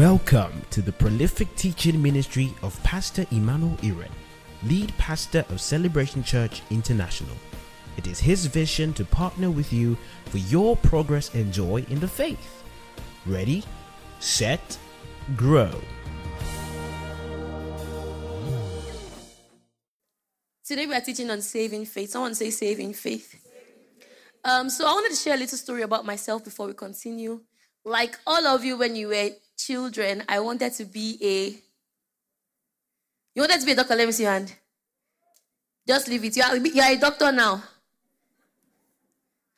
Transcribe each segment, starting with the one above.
Welcome to the prolific teaching ministry of Pastor Emmanuel Iren, lead pastor of Celebration Church International. It is his vision to partner with you for your progress and joy in the faith. Ready, set, grow. Today we are teaching on saving faith. Someone say saving faith. Um, so I wanted to share a little story about myself before we continue. Like all of you, when you were children, I wanted to be a. You wanted to be a doctor? Let me see your hand. Just leave it. You are, you are a doctor now.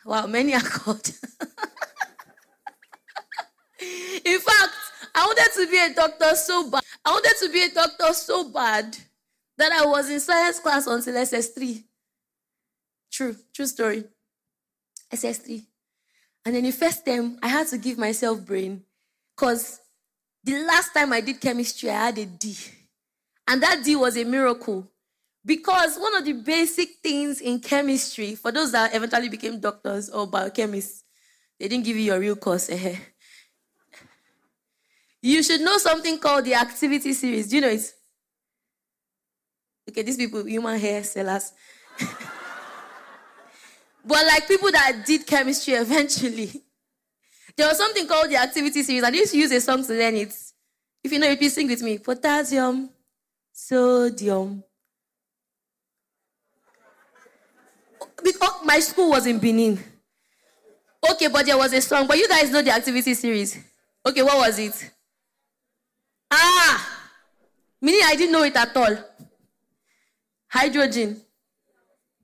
Wow, many are called. In fact, I wanted to be a doctor so bad. I wanted to be a doctor so bad that I was in science class until SS3. True, true story. SS3. And then the first time, I had to give myself brain because the last time I did chemistry, I had a D. And that D was a miracle. Because one of the basic things in chemistry, for those that eventually became doctors or biochemists, they didn't give you your real course. Eh? You should know something called the activity series. Do you know it? Okay, these people, human hair sellers. but like people that did chemistry eventually, there was something called the activity series. I used to use a song to learn it. If you know it, please sing with me. Potassium, sodium. Because my school was in Benin. Okay, but there was a song. But you guys know the activity series. Okay, what was it? Ah! Meaning I didn't know it at all. Hydrogen,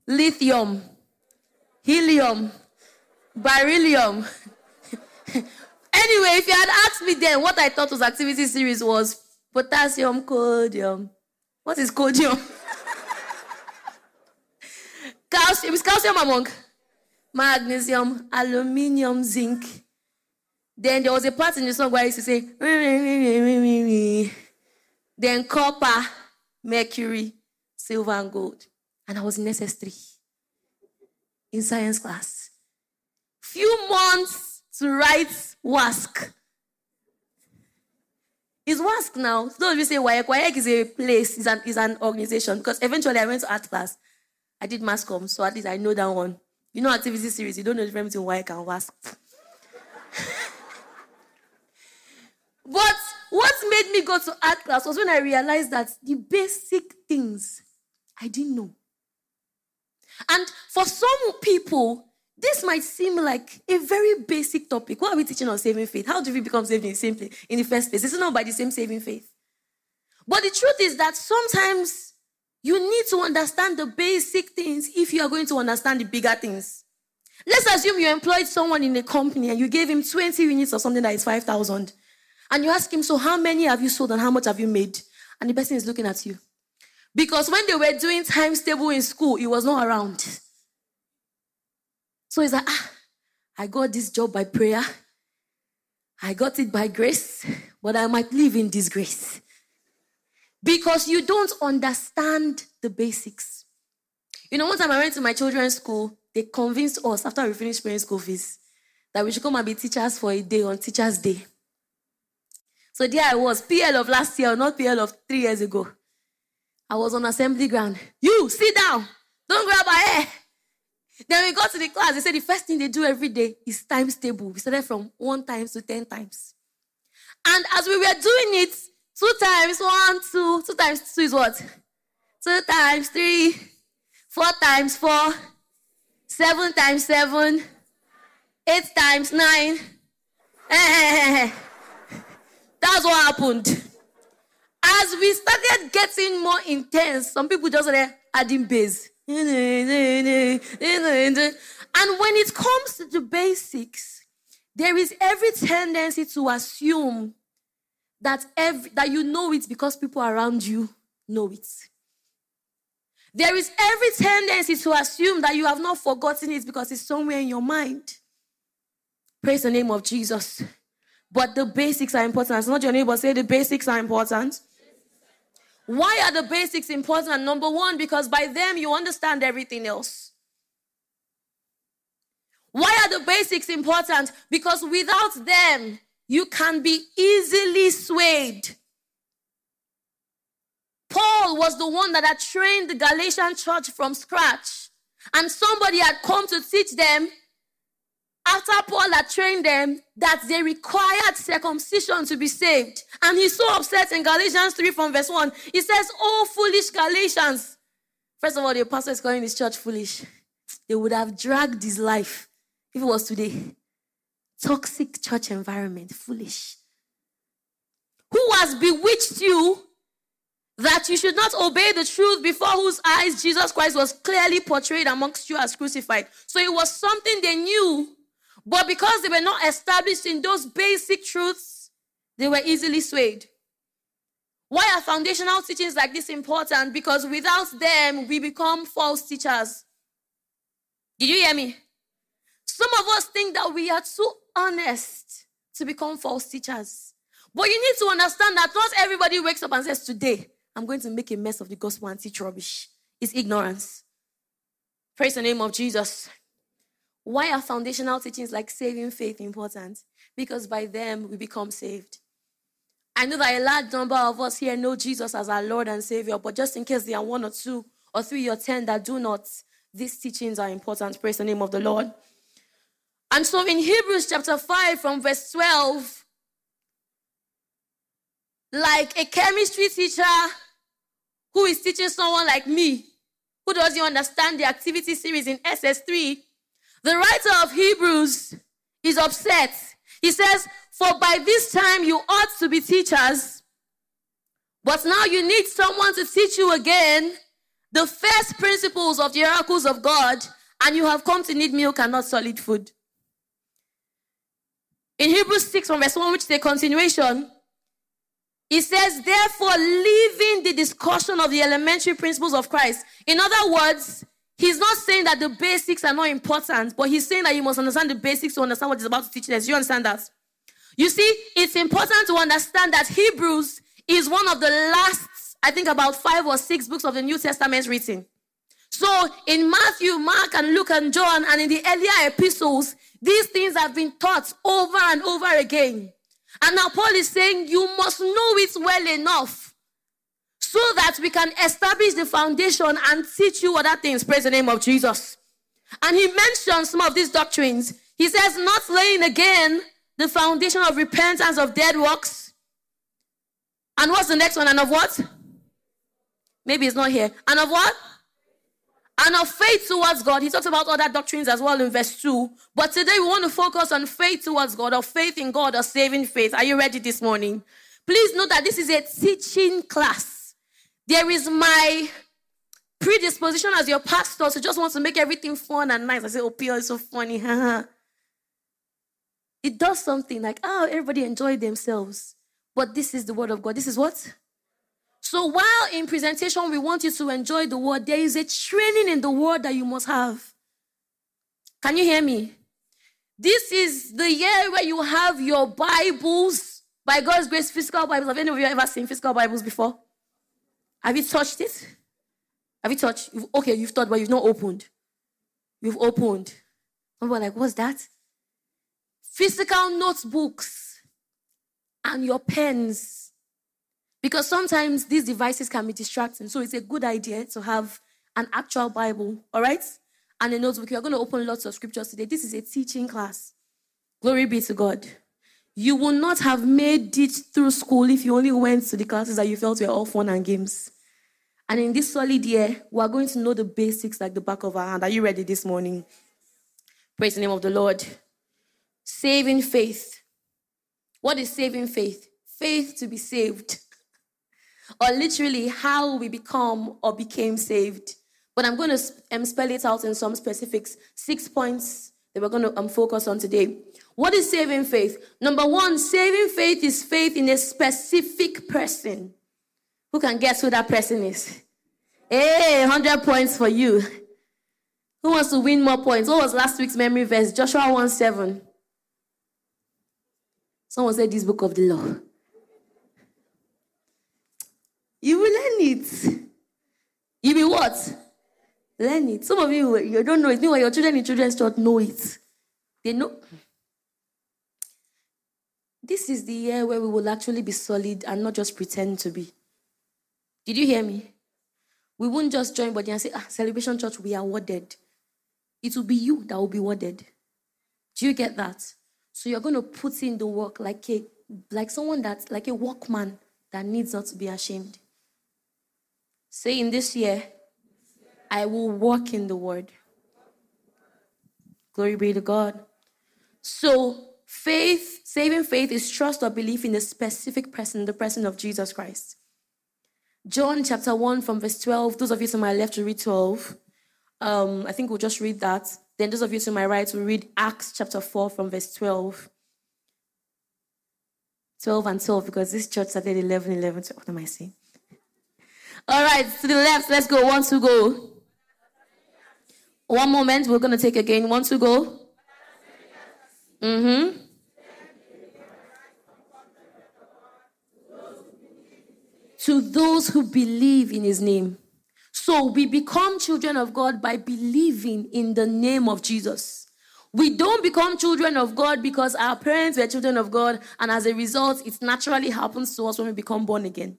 lithium, helium, beryllium. Anyway, if you had asked me then what I thought was activity series was potassium, codium. What is codium? calcium. Is calcium among? Magnesium, aluminium, zinc. Then there was a part in the song where I used to say, then copper, mercury, silver, and gold. And I was in SS3 in science class. Few months to write WASSCE. Is WASSCE now. Those of you say WAEC, WAEC is a place, is an, is an organization. Because eventually I went to art class. I did mass com, so at least I know that one. You know activity series, you don't know the difference between WAEC and but what made me go to art class was when I realized that the basic things I didn't know. And for some people, this might seem like a very basic topic. What are we teaching on saving faith? How do we become saved in place, in the first place? It's not by the same saving faith. But the truth is that sometimes you need to understand the basic things if you are going to understand the bigger things. Let's assume you employed someone in a company and you gave him 20 units or something that is 5,000. And you ask him, So, how many have you sold and how much have you made? And the person is looking at you. Because when they were doing times table in school, he was not around. So he's like, ah, I got this job by prayer. I got it by grace, but I might live in disgrace. Because you don't understand the basics. You know, one time I went to my children's school, they convinced us after we finished paying school fees that we should come and be teachers for a day on Teachers' Day. So there I was, PL of last year, not PL of three years ago. I was on assembly ground. You sit down. Don't grab my hair. Then we got to the class. They said the first thing they do every day is times table. We started from one times to ten times. And as we were doing it, two times one, two, two times two is what? Two times three, four times four, seven times seven, eight times nine. That's what happened. As we started getting more intense, some people just started adding bass. And when it comes to the basics, there is every tendency to assume that every, that you know it because people around you know it. There is every tendency to assume that you have not forgotten it because it's somewhere in your mind. Praise the name of Jesus. But the basics are important. It's not your neighbor say the basics are important. Why are the basics important? Number one, because by them you understand everything else. Why are the basics important? Because without them, you can be easily swayed. Paul was the one that had trained the Galatian church from scratch. And somebody had come to teach them, after Paul had trained them, that they required circumcision to be saved. And he's so upset in Galatians 3 from verse 1. He says, Oh, foolish Galatians. First of all, the pastor is calling this church foolish. They would have dragged his life if it was today. Toxic church environment, foolish. Who has bewitched you that you should not obey the truth before whose eyes Jesus Christ was clearly portrayed amongst you as crucified. So it was something they knew, but because they were not established in those basic truths, they were easily swayed. Why are foundational teachings like this important? Because without them, we become false teachers. Did you hear me? Some of us think that we are too honest to become false teachers. But you need to understand that not everybody wakes up and says, Today, I'm going to make a mess of the gospel and teach rubbish. It's ignorance. Praise the name of Jesus. Why are foundational teachings like saving faith important? Because by them we become saved. I know that a large number of us here know Jesus as our Lord and Savior, but just in case there are one or two or three or ten that do not, these teachings are important. Praise the name of the Lord. And so in Hebrews chapter 5, from verse 12, like a chemistry teacher who is teaching someone like me, who doesn't understand the activity series in SS3, the writer of Hebrews is upset. He says, For by this time you ought to be teachers, but now you need someone to teach you again the first principles of the oracles of God, and you have come to need milk and not solid food. In Hebrews 6 from verse 1, which is a continuation, it says, therefore, leaving the discussion of the elementary principles of Christ. In other words, he's not saying that the basics are not important, but he's saying that you must understand the basics to understand what he's about to teach us. You understand that? You see, it's important to understand that Hebrews is one of the last I think about five or six books of the New Testament written. So in Matthew, Mark, and Luke, and John, and in the earlier epistles, these things have been taught over and over again. And now Paul is saying you must know it well enough so that we can establish the foundation and teach you other things. Praise the name of Jesus. And he mentions some of these doctrines. He says, not laying again the foundation of repentance of dead works. And what's the next one? And of what? Maybe it's not here. And of what? And of faith towards God. He talks about other doctrines as well in verse 2. But today we want to focus on faith towards God, or faith in God, or saving faith. Are you ready this morning? Please note that this is a teaching class. There is my predisposition as your pastor to just want to make everything fun and nice. I say, oh, Pio is so funny. it does something like, oh, everybody enjoy themselves. But this is the word of God. This is what? So while in presentation we want you to enjoy the word, there is a training in the word that you must have. Can you hear me? This is the year where you have your Bibles, by God's grace, physical Bibles. Have any of you ever seen physical Bibles before? Have you touched it? Have you touched? You've, okay, you've touched, but you've not opened. You've opened. Some like, what's that? Physical notebooks and your pens because sometimes these devices can be distracting. So it's a good idea to have an actual Bible, all right? And a notebook. You're going to open lots of scriptures today. This is a teaching class. Glory be to God. You would not have made it through school if you only went to the classes that you felt were all fun and games. And in this solid year, we are going to know the basics like the back of our hand. Are you ready this morning? Praise the name of the Lord. Saving faith. What is saving faith? Faith to be saved or literally how we become or became saved. But I'm going to um, spell it out in some specifics. Six points that we're going to um, focus on today. What is saving faith? Number one, saving faith is faith in a specific person. Who can guess who that person is? Hey, 100 points for you. Who wants to win more points? What was last week's memory verse? Joshua 1 7. Someone said this book of the law. You will learn it. You will what? Learn it. Some of you, you don't know it. Meanwhile, your children in children's church know it. They know. This is the year where we will actually be solid and not just pretend to be. Did you hear me? We won't just join body and say, ah, Celebration Church, we are worded. It will be you that will be worded. Do you get that? So you're going to put in the work like a like someone that's like a workman that needs not to be ashamed. Say in this year, I will walk in the word. Glory be to God. So faith, saving faith is trust or belief in the specific person, the person of Jesus Christ. John chapter 1 from verse 12. Those of you to my left will read 12. Um, I think we'll just read that. Then those of you to my right will read Acts chapter 4 from verse 12. 12 and 12 because this church started 11, 11. What am I saying? All right, to the left, let's go. One, two, go. One moment, we're going to take again. One, two, go. Mm hmm. To those who believe in his name. So we become children of God by believing in the name of Jesus. We don't become children of God because our parents were children of God, and as a result, it naturally happens to us when we become born again.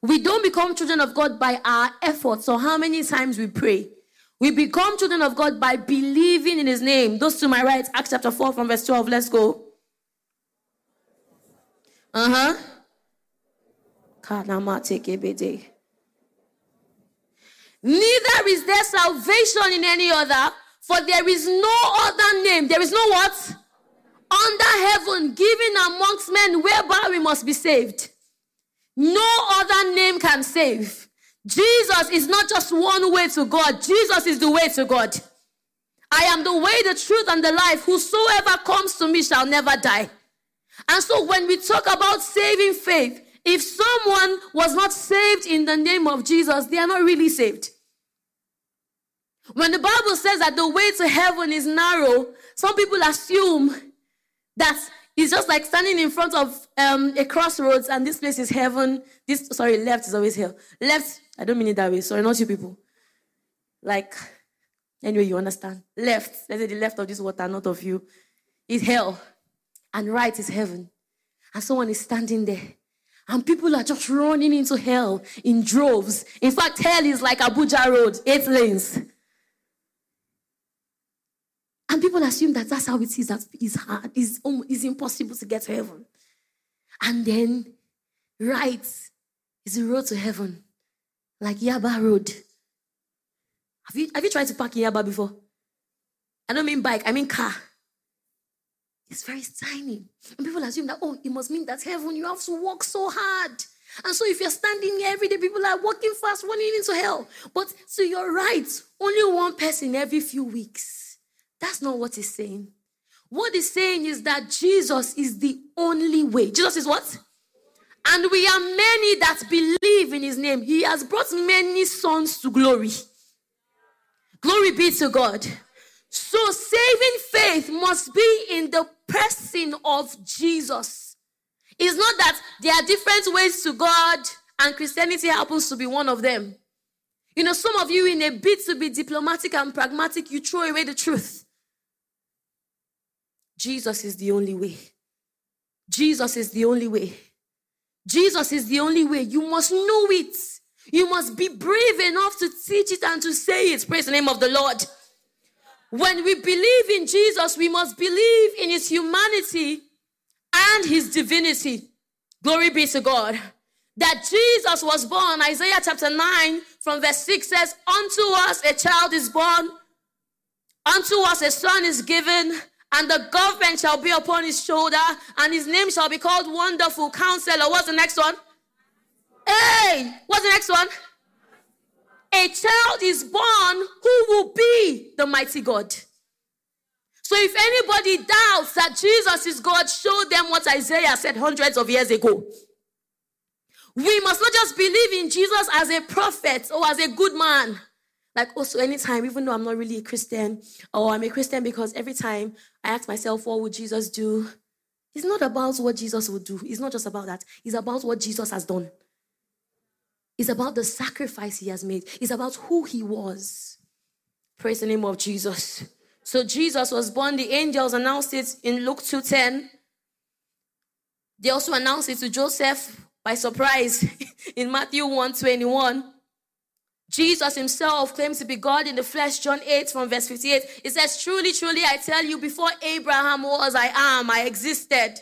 We don't become children of God by our efforts or how many times we pray. We become children of God by believing in His name. Those to my right, Acts chapter 4 from verse 12. Let's go. Uh huh. Neither is there salvation in any other, for there is no other name. There is no what? Under heaven, given amongst men, whereby we must be saved. No other name can save. Jesus is not just one way to God, Jesus is the way to God. I am the way, the truth, and the life. Whosoever comes to me shall never die. And so, when we talk about saving faith, if someone was not saved in the name of Jesus, they are not really saved. When the Bible says that the way to heaven is narrow, some people assume that it's just like standing in front of um, a crossroads and this place is heaven. This, sorry, left is always hell. Left, I don't mean it that way. Sorry, not you people. Like, anyway, you understand. Left, let's say the left of this water, not of you, is hell. And right is heaven. And someone is standing there. And people are just running into hell in droves. In fact, hell is like Abuja Road, eight lanes. And people assume that that's how it is, that it's hard, it's, it's impossible to get to heaven. And then, right is the road to heaven, like Yaba Road. Have you, have you tried to park in Yaba before? I don't mean bike, I mean car. It's very tiny. And people assume that, oh, it must mean that heaven, you have to work so hard. And so if you're standing here every day, people are walking fast, running into hell. But to your right, only one person every few weeks. That's not what he's saying. What he's saying is that Jesus is the only way. Jesus is what? And we are many that believe in his name. He has brought many sons to glory. Glory be to God. So saving faith must be in the person of Jesus. It's not that there are different ways to God and Christianity happens to be one of them. You know, some of you, in a bid to be diplomatic and pragmatic, you throw away the truth. Jesus is the only way. Jesus is the only way. Jesus is the only way. You must know it. You must be brave enough to teach it and to say it. Praise the name of the Lord. When we believe in Jesus, we must believe in his humanity and his divinity. Glory be to God. That Jesus was born, Isaiah chapter 9 from verse 6 says, Unto us a child is born, unto us a son is given and the government shall be upon his shoulder, and his name shall be called Wonderful Counselor. What's the next one? Hey, what's the next one? A child is born who will be the mighty God. So if anybody doubts that Jesus is God, show them what Isaiah said hundreds of years ago. We must not just believe in Jesus as a prophet or as a good man. Like also anytime, even though I'm not really a Christian, or I'm a Christian because every time I ask myself, what would Jesus do? It's not about what Jesus would do. It's not just about that. It's about what Jesus has done. It's about the sacrifice he has made. It's about who he was. Praise the name of Jesus. So Jesus was born. The angels announced it in Luke 2:10. They also announced it to Joseph by surprise in Matthew 1 21. Jesus himself claims to be God in the flesh, John 8 from verse 58. It says, Truly, truly, I tell you, before Abraham was, I am, I existed.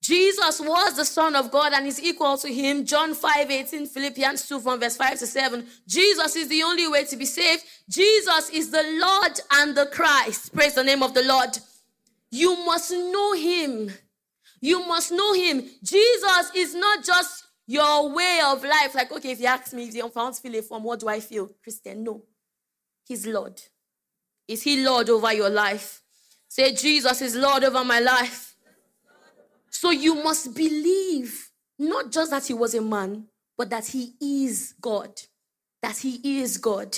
Jesus was the Son of God and is equal to him. John 5 18, Philippians 2 from verse 5 to 7. Jesus is the only way to be saved. Jesus is the Lord and the Christ. Praise the name of the Lord. You must know him. You must know him. Jesus is not just your way of life. Like, okay, if you ask me if the unfound feel a form, what do I feel? Christian. No. He's Lord. Is he Lord over your life? Say, Jesus is Lord over my life. So you must believe not just that he was a man, but that he is God. That he is God.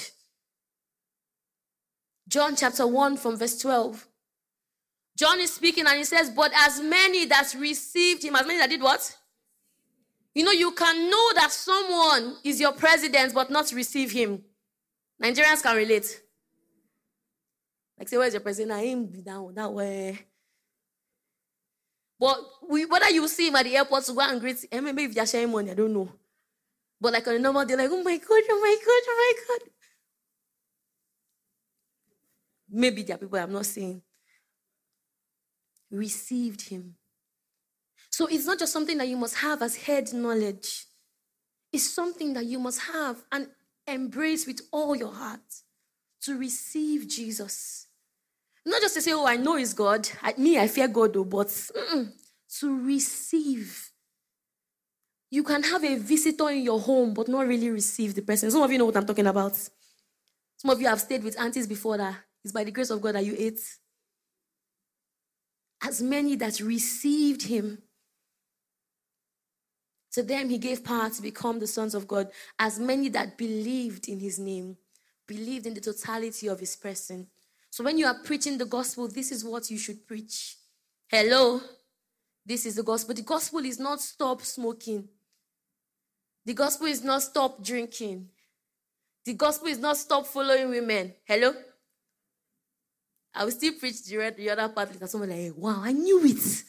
John chapter 1 from verse 12. John is speaking and he says, But as many that received him, as many that did what? You know, you can know that someone is your president but not receive him. Nigerians can relate. Like, say, where's your president? I him be down that way. But we, whether you see him at the airport to go and greet him, maybe if they're sharing money, I don't know. But like on a normal, they're like, oh my God, oh my God, oh my God. Maybe there are people I'm not seeing. Received him. So it's not just something that you must have as head knowledge. It's something that you must have and embrace with all your heart to receive Jesus. Not just to say, oh, I know it's God. I, me, I fear God, though, but to receive. You can have a visitor in your home, but not really receive the person. Some of you know what I'm talking about. Some of you have stayed with aunties before that. It's by the grace of God that you ate. As many that received him, to them he gave power to become the sons of God. As many that believed in his name, believed in the totality of his person. So when you are preaching the gospel, this is what you should preach. Hello? This is the gospel. The gospel is not stop smoking. The gospel is not stop drinking. The gospel is not stop following women. Hello? I will still preach the, the other part because someone like, wow, I knew it.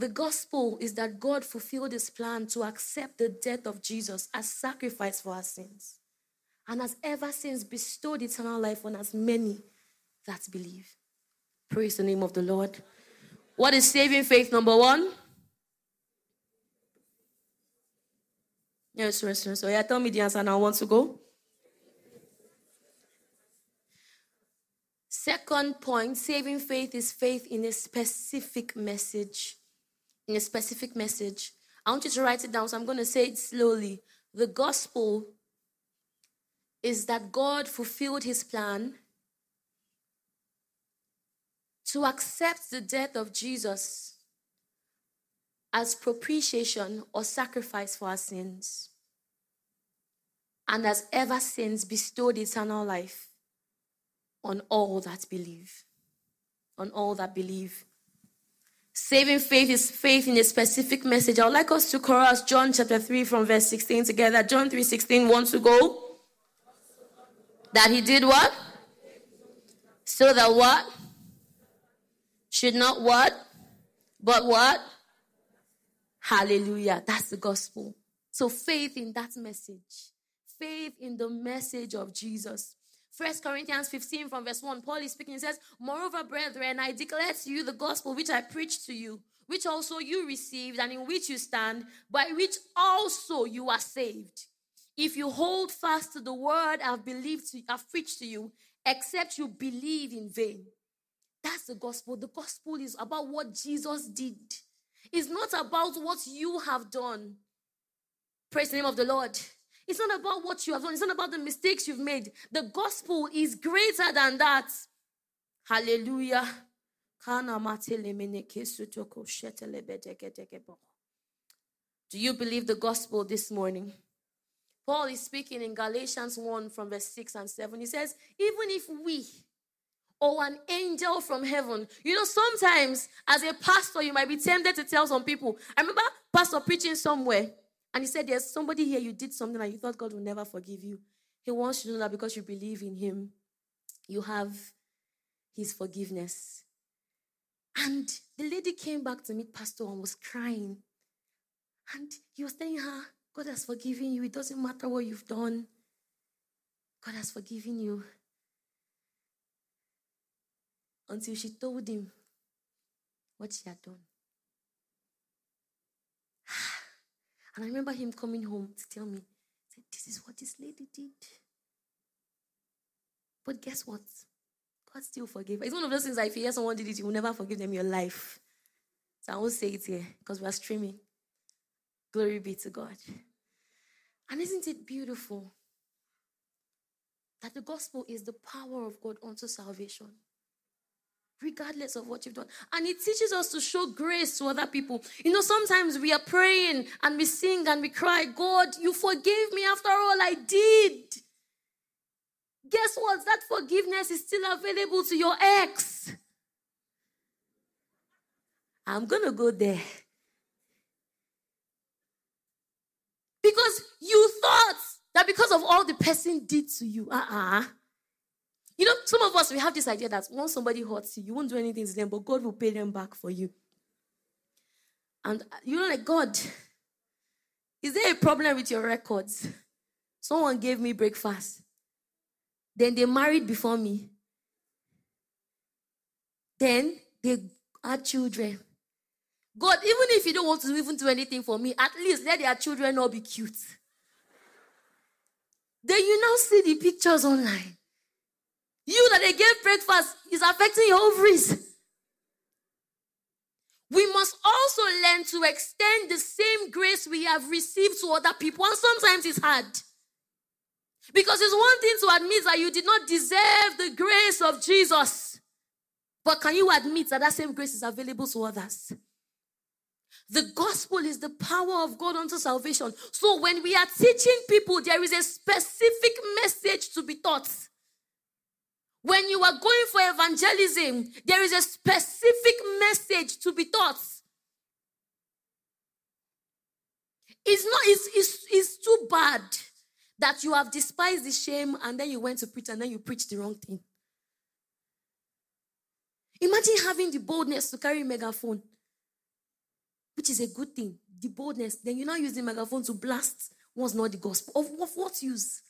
The gospel is that God fulfilled his plan to accept the death of Jesus as sacrifice for our sins and has ever since bestowed eternal life on as many that believe. Praise the name of the Lord. What is saving faith, number one? Yes, yes, yes. So, yeah, tell me the answer now. I want to go. Second point saving faith is faith in a specific message. In a specific message. I want you to write it down, so I'm going to say it slowly. The gospel is that God fulfilled his plan to accept the death of Jesus as propitiation or sacrifice for our sins, and has ever since bestowed eternal life on all that believe. On all that believe. Saving faith is faith in a specific message. I would like us to chorus John chapter 3 from verse 16 together. John 3 16, want to go? That he did what? So that what? Should not what? But what? Hallelujah. That's the gospel. So faith in that message. Faith in the message of Jesus. First Corinthians 15 from verse 1, Paul is speaking. He says, Moreover, brethren, I declare to you the gospel which I preached to you, which also you received, and in which you stand, by which also you are saved if you hold fast to the word I've believed to, I've preached to you, except you believe in vain. That's the gospel. The gospel is about what Jesus did. It's not about what you have done. Praise the name of the Lord. It's not about what you have done. It's not about the mistakes you've made. The gospel is greater than that. Hallelujah. Do you believe the gospel this morning? Paul is speaking in Galatians 1 from verse 6 and 7. He says, Even if we or an angel from heaven, you know, sometimes as a pastor, you might be tempted to tell some people. I remember pastor preaching somewhere, and he said, There's somebody here, you did something and you thought God will never forgive you. He wants you to know that because you believe in him, you have his forgiveness. And the lady came back to meet Pastor and was crying. And he was telling her, God has forgiven you. It doesn't matter what you've done. God has forgiven you. Until she told him what she had done. And I remember him coming home to tell me, said, This is what this lady did. But guess what? God still forgave. Her. It's one of those things that if you hear someone did it, you will never forgive them your life. So I won't say it here because we're streaming. Glory be to God. And isn't it beautiful that the gospel is the power of God unto salvation? Regardless of what you've done. And it teaches us to show grace to other people. You know, sometimes we are praying and we sing and we cry, God, you forgave me after all I did. Guess what? That forgiveness is still available to your ex. I'm going to go there. Because you thought that because of all the person did to you, uh-uh. You know, some of us, we have this idea that once somebody hurts you, you won't do anything to them, but God will pay them back for you. And uh, you know, like, God, is there a problem with your records? Someone gave me breakfast. Then they married before me. Then they had children. God, even if you don't want to even do anything for me, at least let their children all be cute. Then you now see the pictures online. You that they gave breakfast is affecting your ovaries. We must also learn to extend the same grace we have received to other people. And sometimes it's hard. Because it's one thing to admit that you did not deserve the grace of Jesus. But can you admit that that same grace is available to others? The gospel is the power of God unto salvation. So when we are teaching people, there is a specific message to be taught. When you are going for evangelism, there is a specific message to be taught. It's not, it's, it's, it's too bad that you have despised the shame and then you went to preach and then you preached the wrong thing. Imagine having the boldness to carry a megaphone, which is a good thing. The boldness. Then you now use the megaphone to blast what's not the gospel. Of, of what use?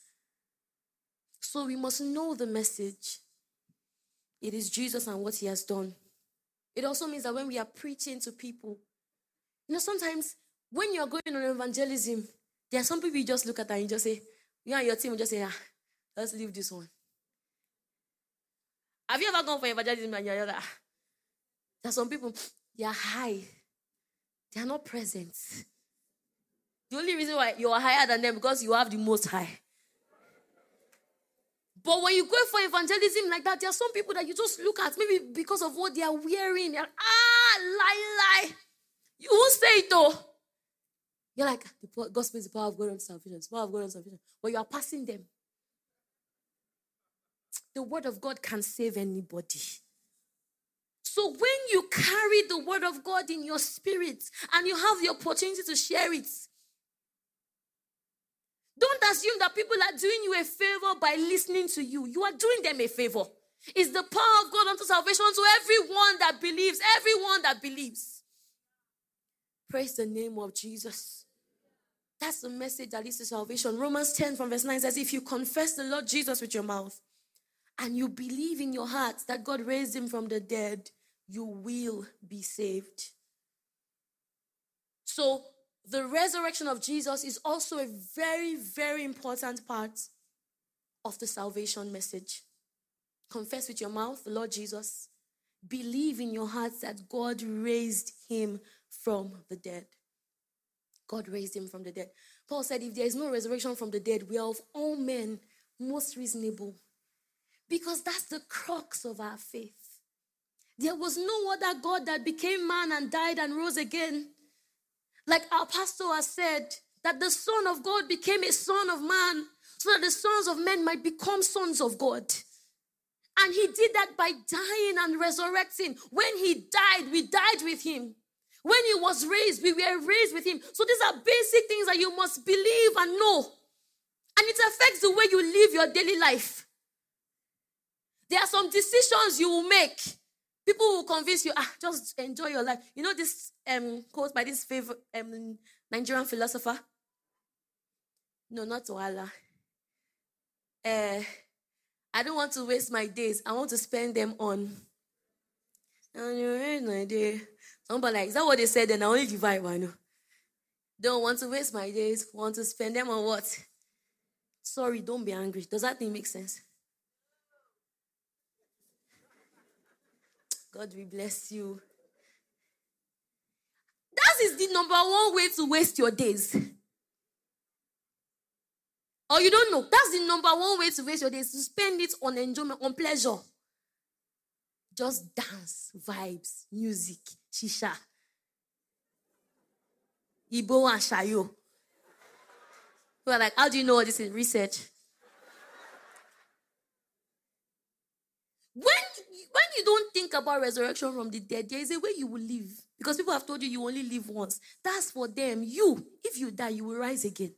So we must know the message. It is Jesus and what he has done. It also means that when we are preaching to people, you know, sometimes when you're going on evangelism, there are some people you just look at and you just say, you and your team just say, ah, let's leave this one. Have you ever gone for evangelism and you're like, ah, there are some people, they are high. They are not present. The only reason why you are higher than them because you have the most high. But when you go for evangelism like that, there are some people that you just look at, maybe because of what they are wearing. They're, ah, lie, lie. You won't say it though. You're like, the gospel is the power of God on salvation. the power of God on salvation. But you are passing them. The word of God can save anybody. So when you carry the word of God in your spirit and you have the opportunity to share it, don't assume that people are doing you a favor by listening to you. You are doing them a favor. It's the power of God unto salvation to everyone that believes. Everyone that believes. Praise the name of Jesus. That's the message that leads to salvation. Romans 10 from verse 9 says, If you confess the Lord Jesus with your mouth and you believe in your heart that God raised him from the dead, you will be saved. So, the resurrection of Jesus is also a very, very important part of the salvation message. Confess with your mouth the Lord Jesus. Believe in your heart that God raised him from the dead. God raised him from the dead. Paul said, If there is no resurrection from the dead, we are of all men most reasonable. Because that's the crux of our faith. There was no other God that became man and died and rose again. Like our pastor has said, that the Son of God became a son of man so that the sons of men might become sons of God. And he did that by dying and resurrecting. When he died, we died with him. When he was raised, we were raised with him. So these are basic things that you must believe and know. And it affects the way you live your daily life. There are some decisions you will make. People will convince you, ah, just enjoy your life. You know this um, quote by this favorite um, Nigerian philosopher? No, not Wala. Uh, I don't want to waste my days. I want to spend them on. Somebody like, is that what they said? Then I only divide one. Don't want to waste my days. Want to spend them on what? Sorry, don't be angry. Does that thing make sense? God will bless you. That is the number one way to waste your days. Or you don't know. That's the number one way to waste your days to spend it on enjoyment, on pleasure. Just dance, vibes, music, shisha. Ibo and Shayo. We are like, how do you know all this in research? When, when you don't think about resurrection from the dead, there is a way you will live. Because people have told you you only live once. That's for them. You, if you die, you will rise again.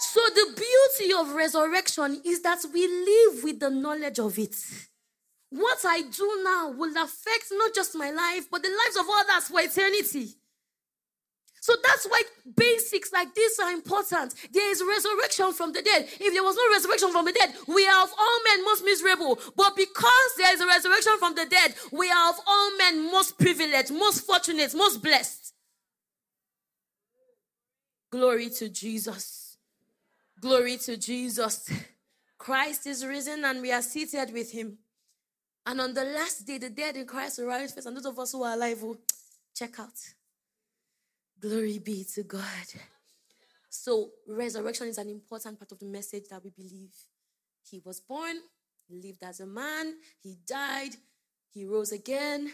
So, the beauty of resurrection is that we live with the knowledge of it. What I do now will affect not just my life, but the lives of others for eternity. So that's why basics like this are important. There is resurrection from the dead. If there was no resurrection from the dead, we are of all men most miserable. But because there is a resurrection from the dead, we are of all men most privileged, most fortunate, most blessed. Glory to Jesus. Glory to Jesus. Christ is risen and we are seated with him. And on the last day, the dead in Christ will rise first. And those of us who are alive will check out. Glory be to God. So, resurrection is an important part of the message that we believe. He was born, lived as a man, he died, he rose again.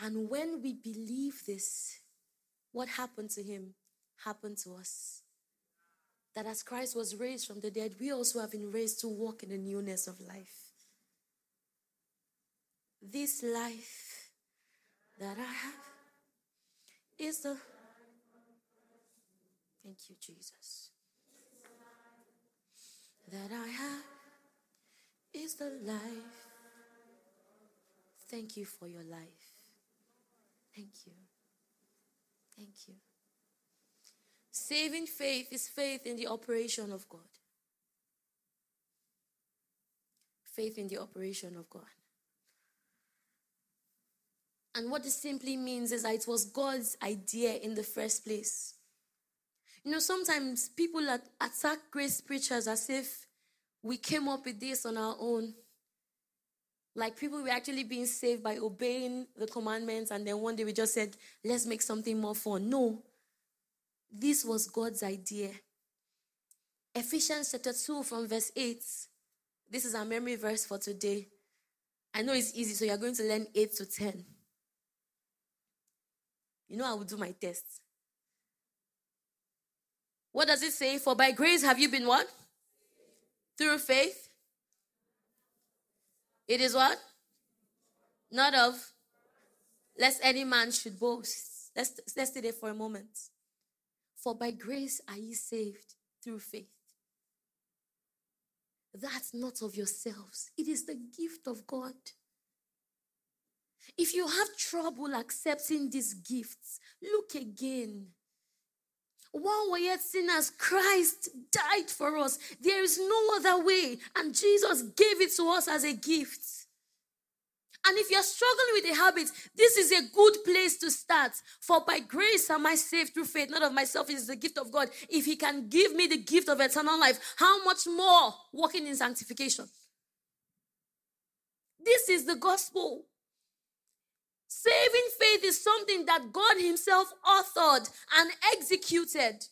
And when we believe this, what happened to him happened to us. That as Christ was raised from the dead, we also have been raised to walk in the newness of life. This life that I have is the. Thank you, Jesus. That I have is the life. Thank you for your life. Thank you. Thank you. Saving faith is faith in the operation of God. Faith in the operation of God. And what this simply means is that it was God's idea in the first place. You know, sometimes people attack grace preachers as if we came up with this on our own. Like people were actually being saved by obeying the commandments, and then one day we just said, let's make something more fun. No, this was God's idea. Ephesians chapter 2 from verse 8. This is our memory verse for today. I know it's easy, so you're going to learn 8 to 10. You know, I will do my test. What does it say? For by grace have you been what? Through faith. It is what? Not of. Lest any man should boast. Let's, let's stay there for a moment. For by grace are ye saved through faith. That's not of yourselves, it is the gift of God. If you have trouble accepting these gifts, look again. While we're yet sinners, Christ died for us. There is no other way, and Jesus gave it to us as a gift. And if you're struggling with a habit, this is a good place to start. For by grace am I saved through faith, not of myself. It is the gift of God. If He can give me the gift of eternal life, how much more walking in sanctification? This is the gospel. Saving faith is something that God Himself authored and executed.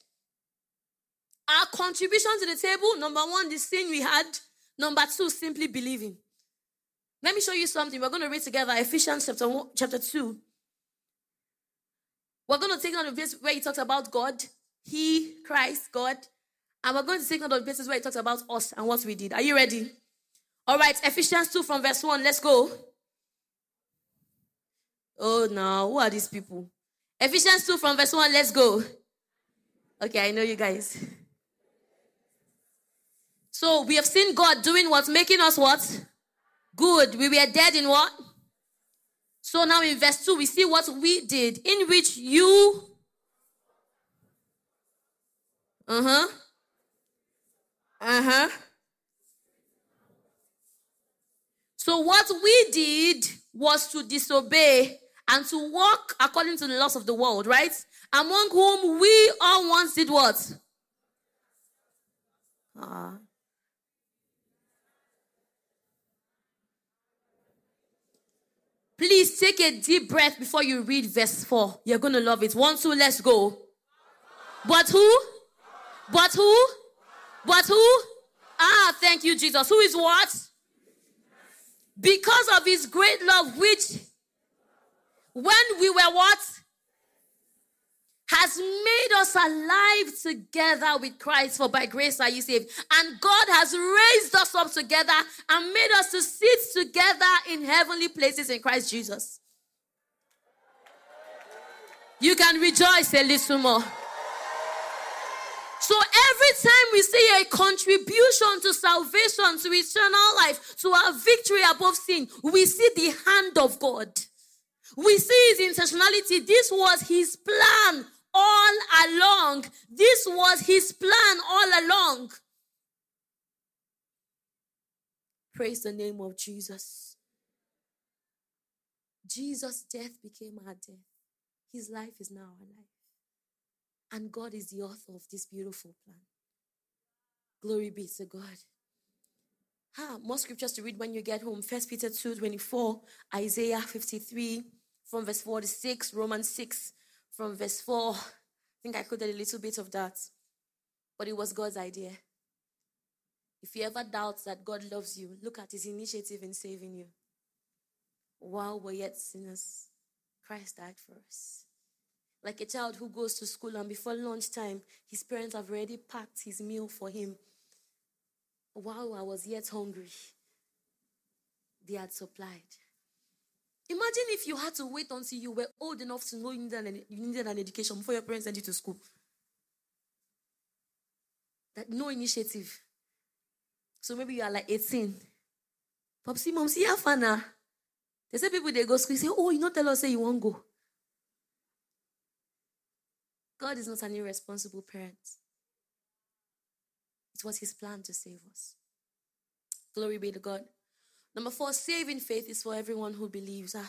Our contribution to the table number one, the sin we had. Number two, simply believing. Let me show you something. We're going to read together Ephesians chapter, one, chapter 2. We're going to take on the verse where he talks about God, He, Christ, God. And we're going to take on the places where he talks about us and what we did. Are you ready? All right, Ephesians 2 from verse 1. Let's go. Oh, no. Who are these people? Ephesians 2 from verse 1. Let's go. Okay, I know you guys. So we have seen God doing what? Making us what? Good. We were dead in what? So now in verse 2, we see what we did, in which you. Uh huh. Uh huh. So what we did was to disobey and to walk according to the laws of the world, right? Among whom we all once did what? Ah. Please take a deep breath before you read verse 4. You're going to love it. One, two, let's go. But who? But who? But who? Ah, thank you, Jesus. Who is what? Because of his great love, which when we were what? has made us alive together with Christ, for by grace are you saved. And God has raised us up together and made us to sit together in heavenly places in Christ Jesus. You can rejoice a little more. So every time we see a contribution to salvation, to eternal life, to our victory above sin, we see the hand of God. We see his intentionality. This was his plan all along. This was his plan all along. Praise the name of Jesus. Jesus' death became our death. His life is now our life. And God is the author of this beautiful plan. Glory be to God. Ah, more scriptures to read when you get home. First Peter 2 24, Isaiah 53 from verse 46, Romans 6 from verse 4. I think I quoted a little bit of that. But it was God's idea. If you ever doubt that God loves you, look at his initiative in saving you. While we're yet sinners, Christ died for us. Like a child who goes to school and before lunchtime, his parents have already packed his meal for him. While I was yet hungry, they had supplied. Imagine if you had to wait until you were old enough to know you needed an, you needed an education before your parents sent you to school. That no initiative. So maybe you are like 18. Popsy, mom, see how fun now. They say people they go school, say, Oh, you not tell us say you won't go. God is not an irresponsible parent. It was his plan to save us. Glory be to God. Number four, saving faith is for everyone who believes. I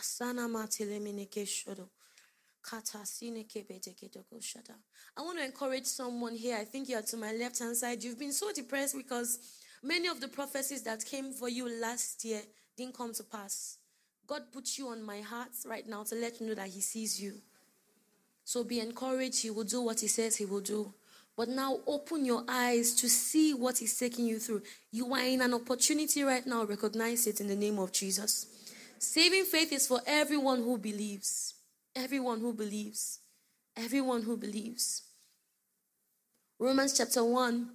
want to encourage someone here. I think you're to my left hand side. You've been so depressed because many of the prophecies that came for you last year didn't come to pass. God put you on my heart right now to let you know that He sees you. So be encouraged. He will do what He says He will do. But now open your eyes to see what He's taking you through. You are in an opportunity right now. Recognize it in the name of Jesus. Saving faith is for everyone who believes. Everyone who believes. Everyone who believes. Romans chapter 1.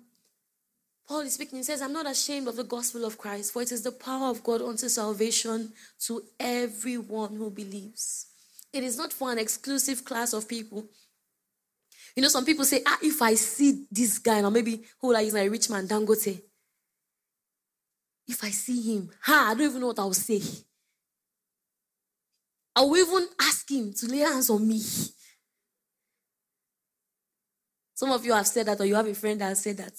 Paul is speaking. He says, I'm not ashamed of the gospel of Christ, for it is the power of God unto salvation to everyone who believes. It is not for an exclusive class of people. You know, some people say, ah, if I see this guy, or maybe who like is my rich man, Dangote. If I see him, ha, I don't even know what I will say. I will even ask him to lay hands on me. Some of you have said that, or you have a friend that said that.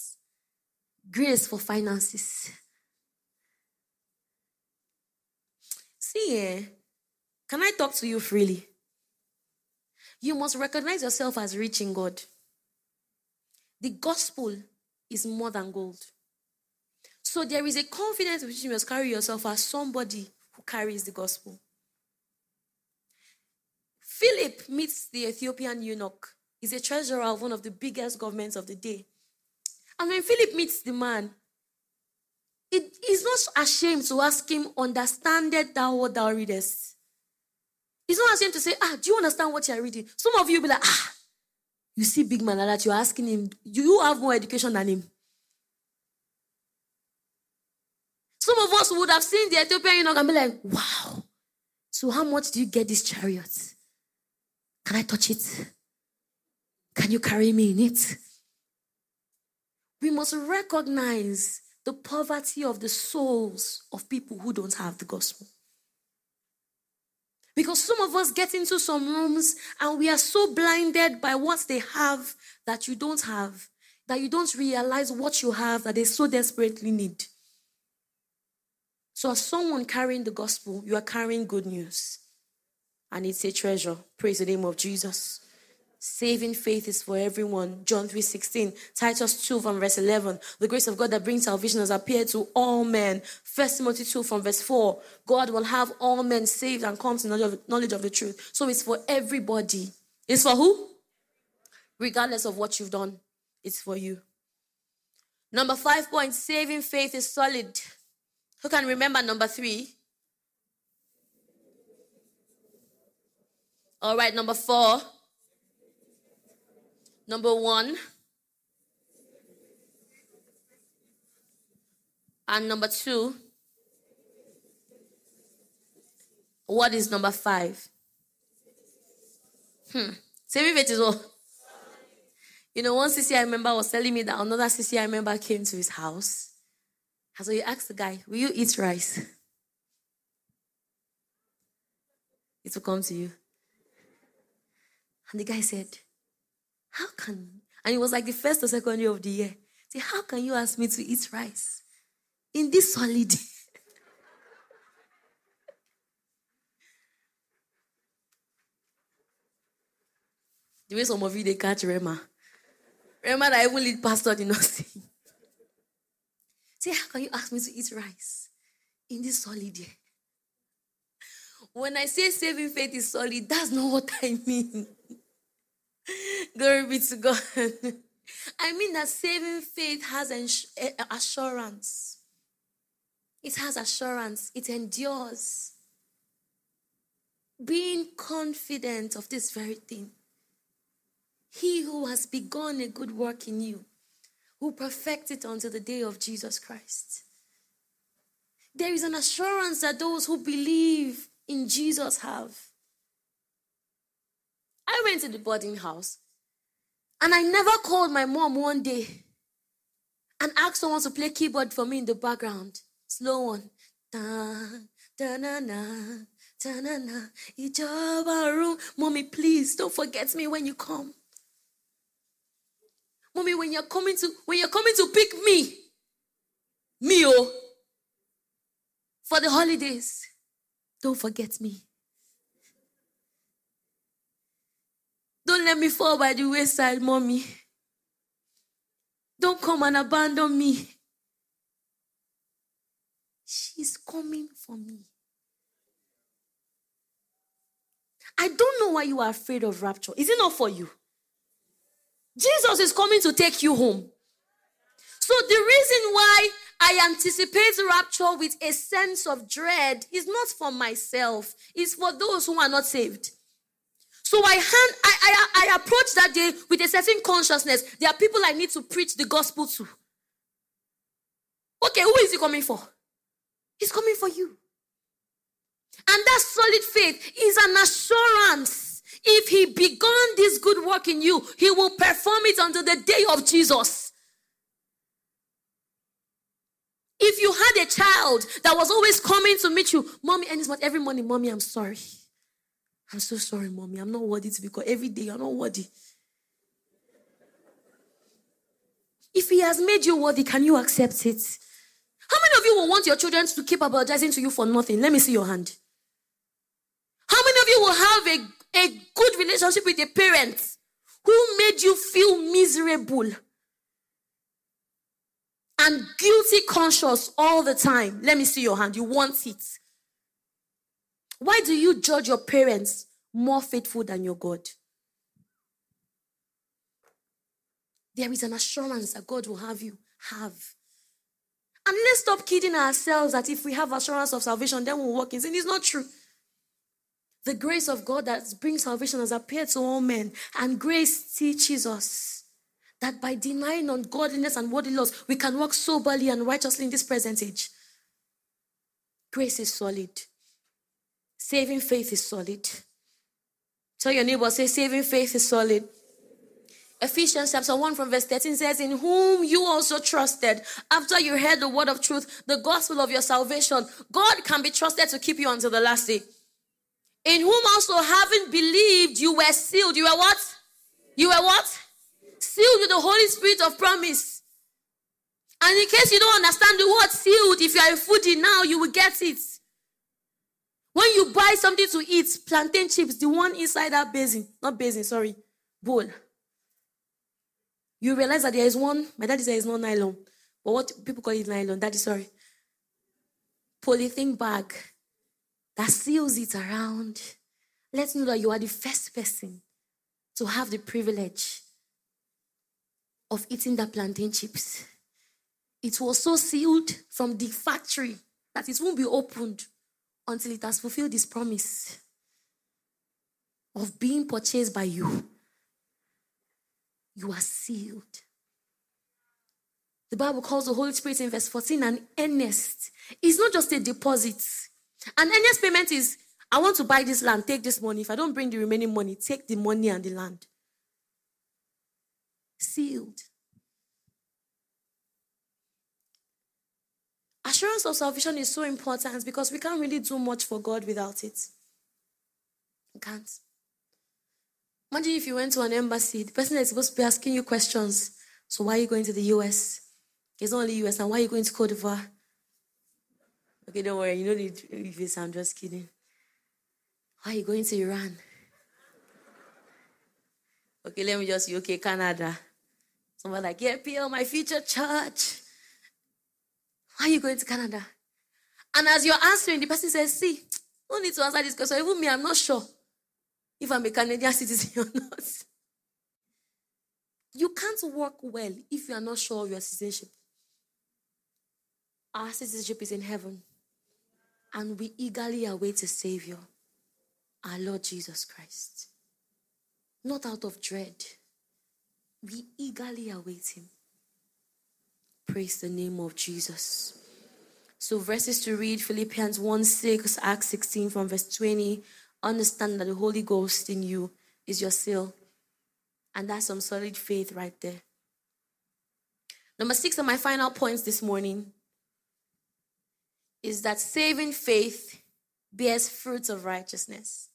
Grace for finances. See, eh, can I talk to you freely? You must recognize yourself as rich in God. The gospel is more than gold. So there is a confidence which you must carry yourself as somebody who carries the gospel. Philip meets the Ethiopian eunuch. He's a treasurer of one of the biggest governments of the day. And when Philip meets the man, it is not ashamed to ask him, Understandest thou what thou readest? He's not asking to say, ah, do you understand what you're reading? Some of you will be like, ah, you see big man that, you're asking him, you have more education than him. Some of us would have seen the Ethiopian eunuch and be like, wow. So how much do you get this chariot? Can I touch it? Can you carry me in it? We must recognize the poverty of the souls of people who don't have the gospel. Because some of us get into some rooms and we are so blinded by what they have that you don't have, that you don't realize what you have that they so desperately need. So, as someone carrying the gospel, you are carrying good news. And it's a treasure. Praise the name of Jesus. Saving faith is for everyone. John 3:16. Titus 2 from verse 11. The grace of God that brings salvation has appeared to all men. 1 Timothy 2 from verse 4. God will have all men saved and come to knowledge of, knowledge of the truth. So it's for everybody. It's for who? Regardless of what you've done, it's for you. Number five point saving faith is solid. Who can remember number three? All right, number four. Number one. And number two. What is number five? Hmm. Saving faith is what? You know, one CCI member was telling me that another CCI member came to his house. And so he asked the guy, Will you eat rice? It will come to you. And the guy said, how can, and it was like the first or second year of the year. Say, how can you ask me to eat rice in this solid? the way some of you they catch Rhema. Rhema that I even lead pastor did not see. Say, how can you ask me to eat rice in this solid year? When I say saving faith is solid, that's not what I mean. Glory be to God. I mean that saving faith has eh, assurance. It has assurance. It endures. Being confident of this very thing. He who has begun a good work in you will perfect it until the day of Jesus Christ. There is an assurance that those who believe in Jesus have. I went to the boarding house and I never called my mom one day and asked someone to play keyboard for me in the background. Slow one. Da, da, na, na, da, na, na. room. Mommy, please don't forget me when you come. Mommy, when you're coming to when you're coming to pick me, me oh, for the holidays, don't forget me. Don't let me fall by the wayside, mommy. Don't come and abandon me. She's coming for me. I don't know why you are afraid of rapture. Is it not for you? Jesus is coming to take you home. So the reason why I anticipate rapture with a sense of dread is not for myself, it's for those who are not saved. So I hand, I, I, I approach that day with a certain consciousness. There are people I need to preach the gospel to. Okay, who is he coming for? He's coming for you. And that solid faith is an assurance. If he began this good work in you, he will perform it until the day of Jesus. If you had a child that was always coming to meet you, mommy, and it's what every morning, mommy, I'm sorry. I'm so sorry, mommy. I'm not worthy to be called. Every day, you're not worthy. If he has made you worthy, can you accept it? How many of you will want your children to keep apologizing to you for nothing? Let me see your hand. How many of you will have a, a good relationship with a parent who made you feel miserable and guilty conscious all the time? Let me see your hand. You want it. Why do you judge your parents more faithful than your God? There is an assurance that God will have you have. And let's stop kidding ourselves that if we have assurance of salvation, then we'll walk in sin. It's not true. The grace of God that brings salvation has appeared to all men, and grace teaches us that by denying ungodliness and worldly laws, we can walk soberly and righteously in this present age. Grace is solid. Saving faith is solid. Tell your neighbor, say, saving faith is solid. Ephesians chapter 1 from verse 13 says, In whom you also trusted after you heard the word of truth, the gospel of your salvation. God can be trusted to keep you until the last day. In whom also having believed, you were sealed. You were what? You were what? Sealed with the Holy Spirit of promise. And in case you don't understand the word sealed, if you are a foodie now, you will get it. When you buy something to eat, plantain chips, the one inside that basin, not basin, sorry, bowl you realize that there is one, my daddy said it's not nylon, but what people call it nylon, daddy, sorry. Polythene bag that seals it around. Let's know that you are the first person to have the privilege of eating that plantain chips. It was so sealed from the factory that it won't be opened until it has fulfilled this promise of being purchased by you you are sealed. The Bible calls the Holy Spirit in verse 14 an earnest. It's not just a deposit. An earnest payment is I want to buy this land, take this money. If I don't bring the remaining money, take the money and the land. Sealed. Assurance of salvation is so important because we can't really do much for God without it. We can't. Imagine if you went to an embassy, the person is supposed to be asking you questions. So why are you going to the US? It's only US, and why are you going to Cote d'Ivoire? Okay, don't worry, you know the visa, I'm just kidding. Why are you going to Iran? Okay, let me just see, okay, Canada. Someone like, yeah, PL, my future church. Are you going to Canada? And as you're answering, the person says, see, no need to answer this question. Even me, I'm not sure if I'm a Canadian citizen or not. You can't work well if you are not sure of your citizenship. Our citizenship is in heaven, and we eagerly await a Savior, our Lord Jesus Christ. Not out of dread, we eagerly await Him. Praise the name of Jesus. So, verses to read Philippians 1 6, Acts 16 from verse 20 understand that the Holy Ghost in you is your seal. And that's some solid faith right there. Number six of my final points this morning is that saving faith bears fruits of righteousness.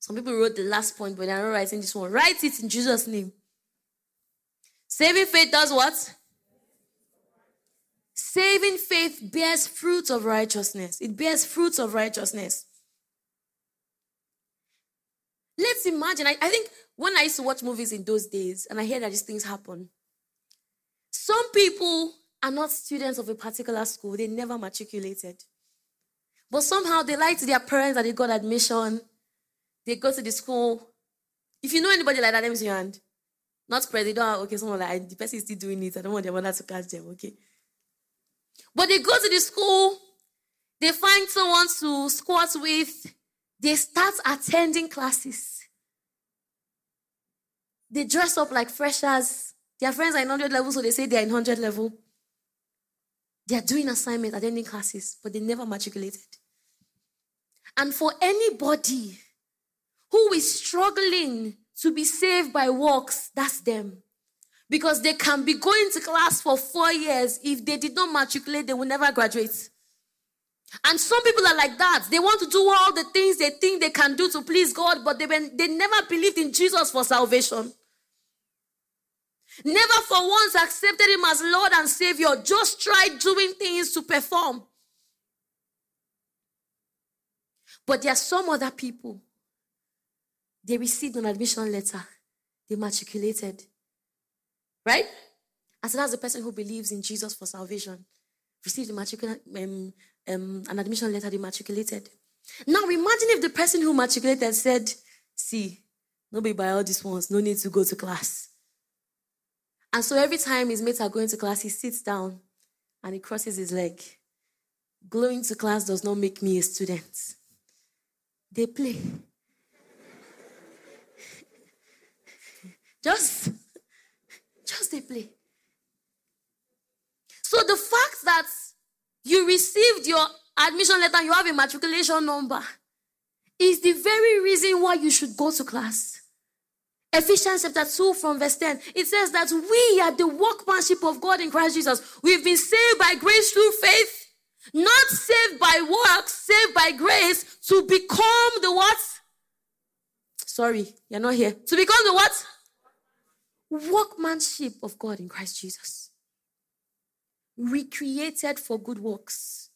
Some people wrote the last point, but they're not writing this one. Write it in Jesus' name. Saving faith does what? Saving faith bears fruits of righteousness. It bears fruits of righteousness. Let's imagine, I, I, think when I used to watch movies in those days and I hear that these things happen, some people are not students of a particular school, they never matriculated. But somehow they lie to their parents that they got admission, they go to the school. If you know anybody like that, let me see your hand. Not spread, don't okay, someone like, the person is still doing it. I don't want their mother to catch them, okay? But they go to the school, they find someone to squat with, they start attending classes. They dress up like freshers. Their friends are in 100 level, so they say they're in 100 level. They are doing assignments, attending classes, but they never matriculated. And for anybody who is struggling to be saved by works, that's them. Because they can be going to class for four years. If they did not matriculate, they will never graduate. And some people are like that. They want to do all the things they think they can do to please God, but they, they never believed in Jesus for salvation. Never for once accepted Him as Lord and Savior. Just tried doing things to perform. But there are some other people. They received an admission letter. They matriculated. Right? And so that's the person who believes in Jesus for salvation. Received matricula- um, um, an admission letter, they matriculated. Now imagine if the person who matriculated said, See, nobody by all these ones, no need to go to class. And so every time his mates are going to class, he sits down and he crosses his leg. Going to class does not make me a student. They play. Just just they play. So the fact that you received your admission letter you have a matriculation number is the very reason why you should go to class. Ephesians chapter 2 from verse 10, it says that we are the workmanship of God in Christ Jesus. We've been saved by grace through faith, not saved by works, saved by grace to become the what? Sorry, you're not here. To become the what? Workmanship of God in Christ Jesus. Recreated for good works.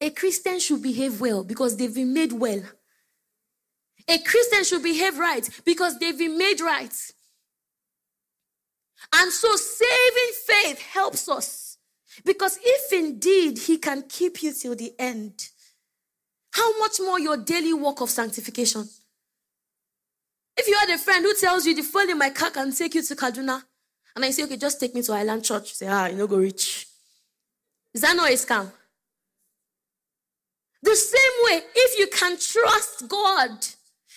A Christian should behave well because they've been made well. A Christian should behave right because they've been made right. And so saving faith helps us because if indeed he can keep you till the end, how much more your daily work of sanctification? If you had a friend who tells you the fuel in my car can take you to Kaduna, and I say, okay, just take me to Island Church, you say, ah, you know, go rich. Is that not a scam? The same way, if you can trust God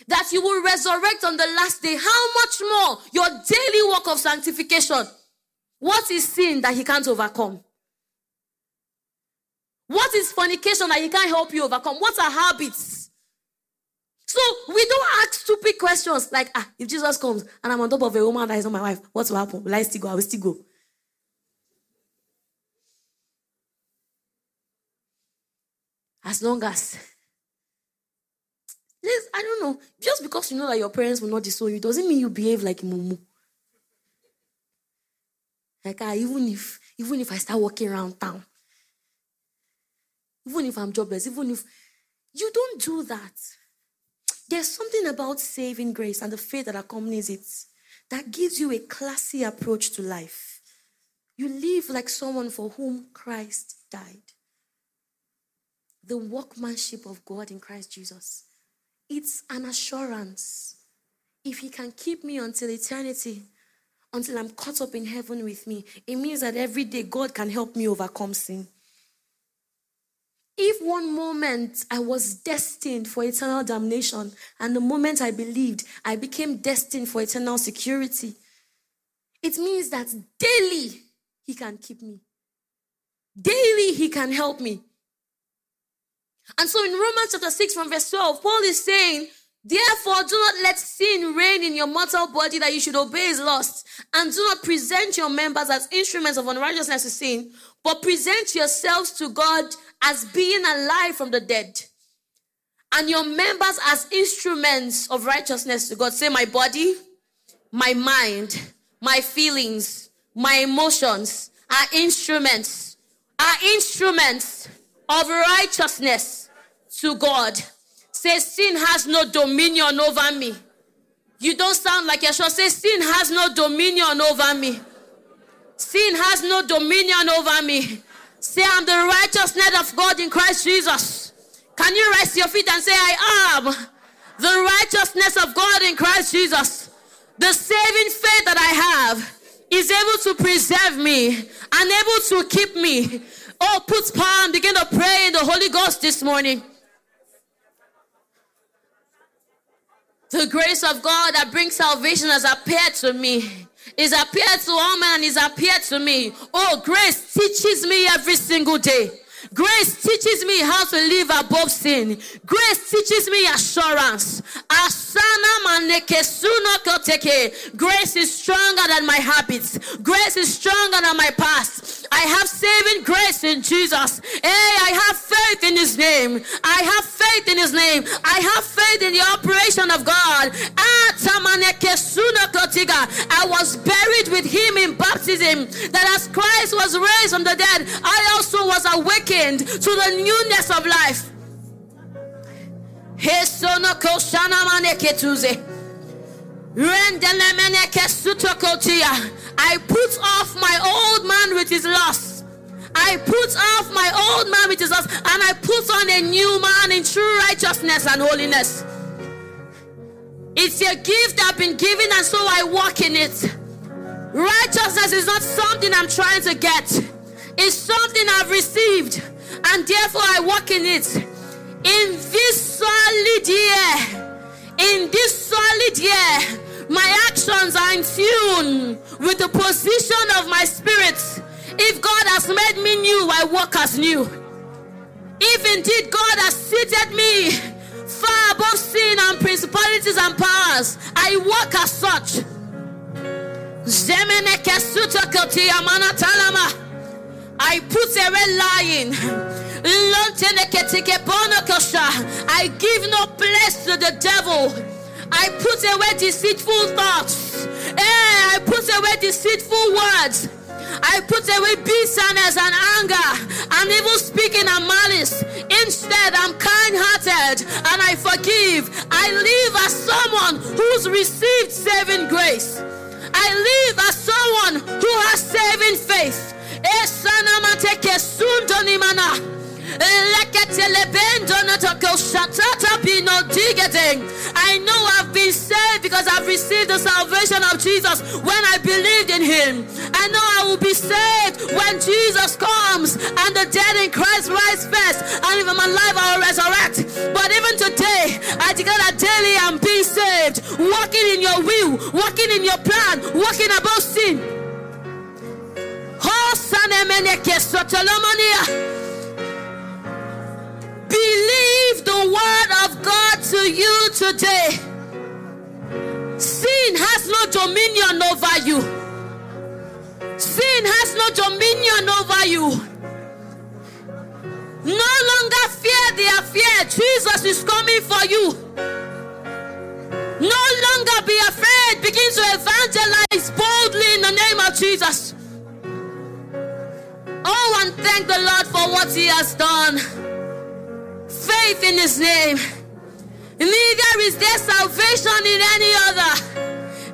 that you will resurrect on the last day, how much more your daily work of sanctification? What is sin that he can't overcome? What is fornication that he can't help you overcome? What are habits? So we don't ask stupid questions like, ah, if Jesus comes and I'm on top of a woman that is not my wife, what will happen? Will I still go? I will still go. As long as please, I don't know. Just because you know that your parents will not disown you doesn't mean you behave like mumu. Like ah, even if even if I start walking around town, even if I'm jobless, even if you don't do that. There's something about saving grace and the faith that accompanies it that gives you a classy approach to life. You live like someone for whom Christ died. The workmanship of God in Christ Jesus. It's an assurance. If He can keep me until eternity, until I'm caught up in heaven with me, it means that every day God can help me overcome sin. If one moment I was destined for eternal damnation, and the moment I believed I became destined for eternal security, it means that daily He can keep me. Daily He can help me. And so in Romans chapter 6 from verse 12, Paul is saying, Therefore, do not let sin reign in your mortal body that you should obey his lust. And do not present your members as instruments of unrighteousness to sin, but present yourselves to God as being alive from the dead. And your members as instruments of righteousness to God. Say, my body, my mind, my feelings, my emotions are instruments, are instruments of righteousness to God. Say, sin has no dominion over me. You don't sound like Yeshua. Say, sin has no dominion over me. Sin has no dominion over me. Say, I'm the righteousness of God in Christ Jesus. Can you rise your feet and say, I am the righteousness of God in Christ Jesus? The saving faith that I have is able to preserve me and able to keep me Oh, put palm, begin to pray in the Holy Ghost this morning. The grace of God that brings salvation has appeared to me. Is appeared to all men, is appeared to me. Oh, grace teaches me every single day. Grace teaches me how to live above sin. Grace teaches me assurance. Grace is stronger than my habits. Grace is stronger than my past. I have saving grace in Jesus. Hey, I have faith in His name. I have faith in His name. I have faith in the operation of God. I was buried with Him in baptism. That as Christ was raised from the dead, I also was awakened to the newness of life. I put off my old man with his loss. I put off my old man with his loss, and I put on a new man in true righteousness and holiness. It's a gift I've been given, and so I walk in it. Righteousness is not something I'm trying to get, it's something I've received, and therefore I walk in it. In this solid year, in this solid year, my actions are in tune with the position of my spirit. If God has made me new, I walk as new. If indeed God has seated me far above sin and principalities and powers. I walk as such. I put away lying. I give no place to the devil. I put away deceitful thoughts. Eh, I put away deceitful words. I put away bitterness and anger and evil speaking and malice. Instead, I'm kind hearted and I forgive. I live as someone who's received saving grace. I live as someone who has saving faith. I know I've been saved because I've received the salvation of Jesus when I believed in Him. I know I will be saved when Jesus comes and the dead in Christ rise first, and even my life I will resurrect. But even today, I declare that daily I'm being saved, walking in your will, walking in your plan, walking above sin. Believe the word of God to you today. Sin has no dominion over you. Sin has no dominion over you. No longer fear their fear. Jesus is coming for you. No longer be afraid. Begin to evangelize boldly in the name of Jesus. Oh, and thank the Lord for what He has done. Faith in His name. Neither is there salvation in any other.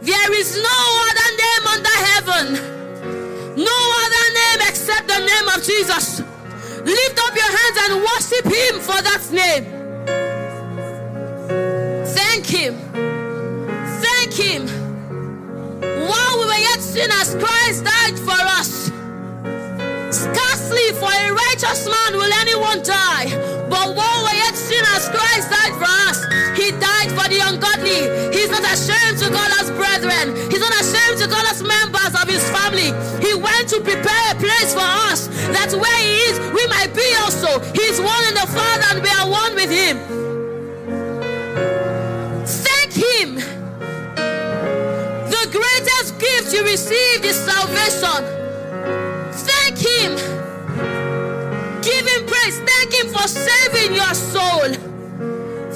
There is no other name under heaven. No other name except the name of Jesus. Lift up your hands and worship Him for that name. Thank Him. Thank Him. While we were yet sinners, Christ died for us. Scarcely for a righteous man will anyone die. For the ungodly. He's not ashamed to call us brethren. He's not ashamed to call us members of his family. He went to prepare a place for us. That where he is, we might be also. He's one in the Father, and we are one with him. Thank him. The greatest gift you received is salvation. Thank him. Give Him praise. Thank Him for saving your soul.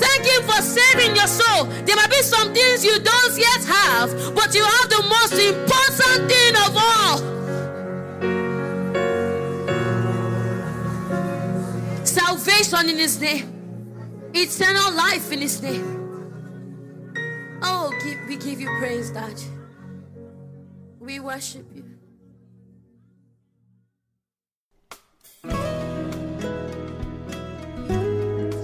Thank Him for saving your soul. There might be some things you don't yet have, but you have the most important thing of all. Salvation in His name, eternal life in His name. Oh, we give you praise, Dad. We worship